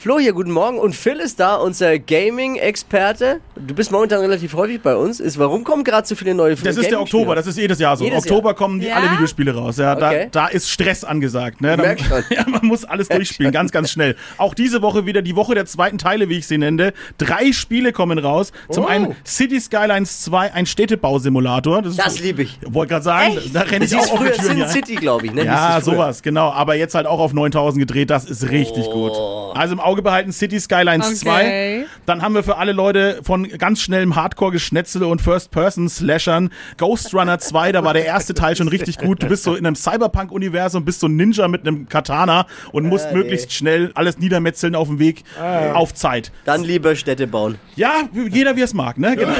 Flo hier, guten Morgen. Und Phil ist da, unser Gaming-Experte. Du bist momentan relativ häufig bei uns. Ist, warum kommen gerade so viele neue Das ist der Oktober, das ist jedes Jahr so. Jedes Oktober Jahr. kommen die Ja? alle Videospiele raus. Ja, Okay. da, da ist Stress angesagt. Ne? Schon. ja, man muss alles durchspielen, ganz, ganz schnell. Auch diese Woche wieder die Woche der zweiten Teile, wie ich sie nenne. Drei Spiele kommen raus. Zum Oh. einen City Skylines 2, ein Städtebausimulator. Das so- liebe ich. Wollte gerade sagen, Echt? da renne Das ich auch auf die früher Türen Sin. City, glaube ich. Ne? Ja, sowas, genau. Aber jetzt halt auch auf 9000 gedreht, das ist richtig gut. Also im Auge behalten City Skylines Okay. 2. Dann haben wir für alle Leute von ganz schnellem Hardcore-Geschnetzel und First-Person-Slashern Ghost Runner 2, da war der erste Teil schon richtig gut. Du bist so in einem Cyberpunk-Universum, bist so ein Ninja mit einem Katana und musst Ah, möglichst schnell alles niedermetzeln auf dem Weg auf Zeit. Dann lieber Städte bauen. Ja, jeder wie es mag, ne? Genau.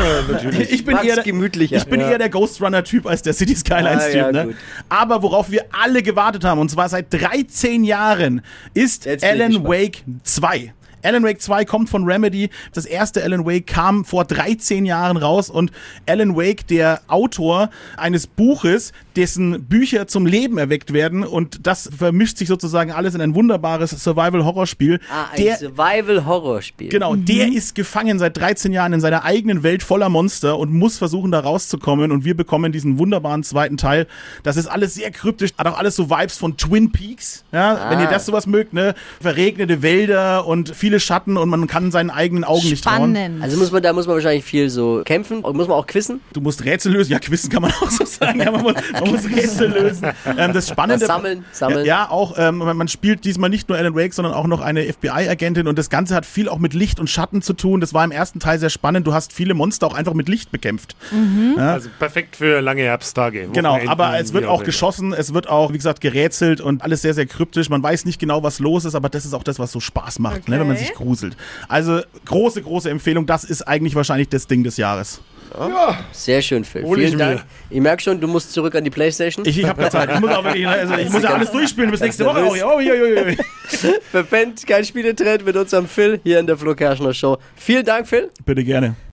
Ich bin Mag's eher, gemütlicher. Ich bin Ja. eher der Ghost Runner-Typ als der City Skylines-Typ. Ah, ja, ne? gut. Aber worauf wir alle gewartet haben, und zwar seit 13 Jahren, ist Alan gespannt. 2. Alan Wake 2 kommt von Remedy. Das erste Alan Wake kam vor 13 Jahren raus und Alan Wake, der Autor eines Buches, dessen Bücher zum Leben erweckt werden und das vermischt sich sozusagen alles in ein wunderbares Survival-Horror-Spiel. Ah, ein der Survival-Horror-Spiel. Genau, der ist gefangen seit 13 Jahren in seiner eigenen Welt voller Monster und muss versuchen, da rauszukommen. Und wir bekommen diesen wunderbaren zweiten Teil. Das ist alles sehr kryptisch, hat auch alles so Vibes von Twin Peaks. Ja, wenn ihr das sowas mögt, ne? Verregnete Wälder und viele Schatten und man kann seinen eigenen Augen nicht trauen. Spannend. Also muss man, da muss man wahrscheinlich viel so kämpfen. Und muss man auch quissen. Du musst Rätsel lösen. Ja, Quissen kann man auch so sagen. Ja, man, muss, man muss Rätsel lösen. Ähm, das Spannende. Sammeln, sammeln. Ja, ja auch, ähm, man spielt diesmal nicht nur Alan Wake, sondern auch noch eine FBI-Agentin und das Ganze hat viel auch mit Licht und Schatten zu tun. Das war im ersten Teil sehr spannend. Du hast viele Monster auch einfach mit Licht bekämpft. Also perfekt für lange Herbsttage. Genau, aber es wird auch geschossen, es wird auch, wie gesagt, gerätselt und alles sehr, sehr kryptisch. Man weiß nicht genau, was los ist, aber das ist auch das, was so Spaß macht, ne, wenn man Okay. Sich gruselt. Also große, große Empfehlung. Das ist eigentlich wahrscheinlich das Ding des Jahres. Sehr schön, Phil. Hol ich Vielen Dank. mir. Ich merke schon, du musst zurück an die Playstation. Ich, ich habe keine Zeit. Ich muss auch wirklich, also ich muss ja alles durchspielen bis nächste Woche. Oh, ui, ui, ui. Verpennt kein Spieletrend mit unserem Phil hier in der Flo Kerschner Show. Vielen Dank, Phil. Bitte gerne.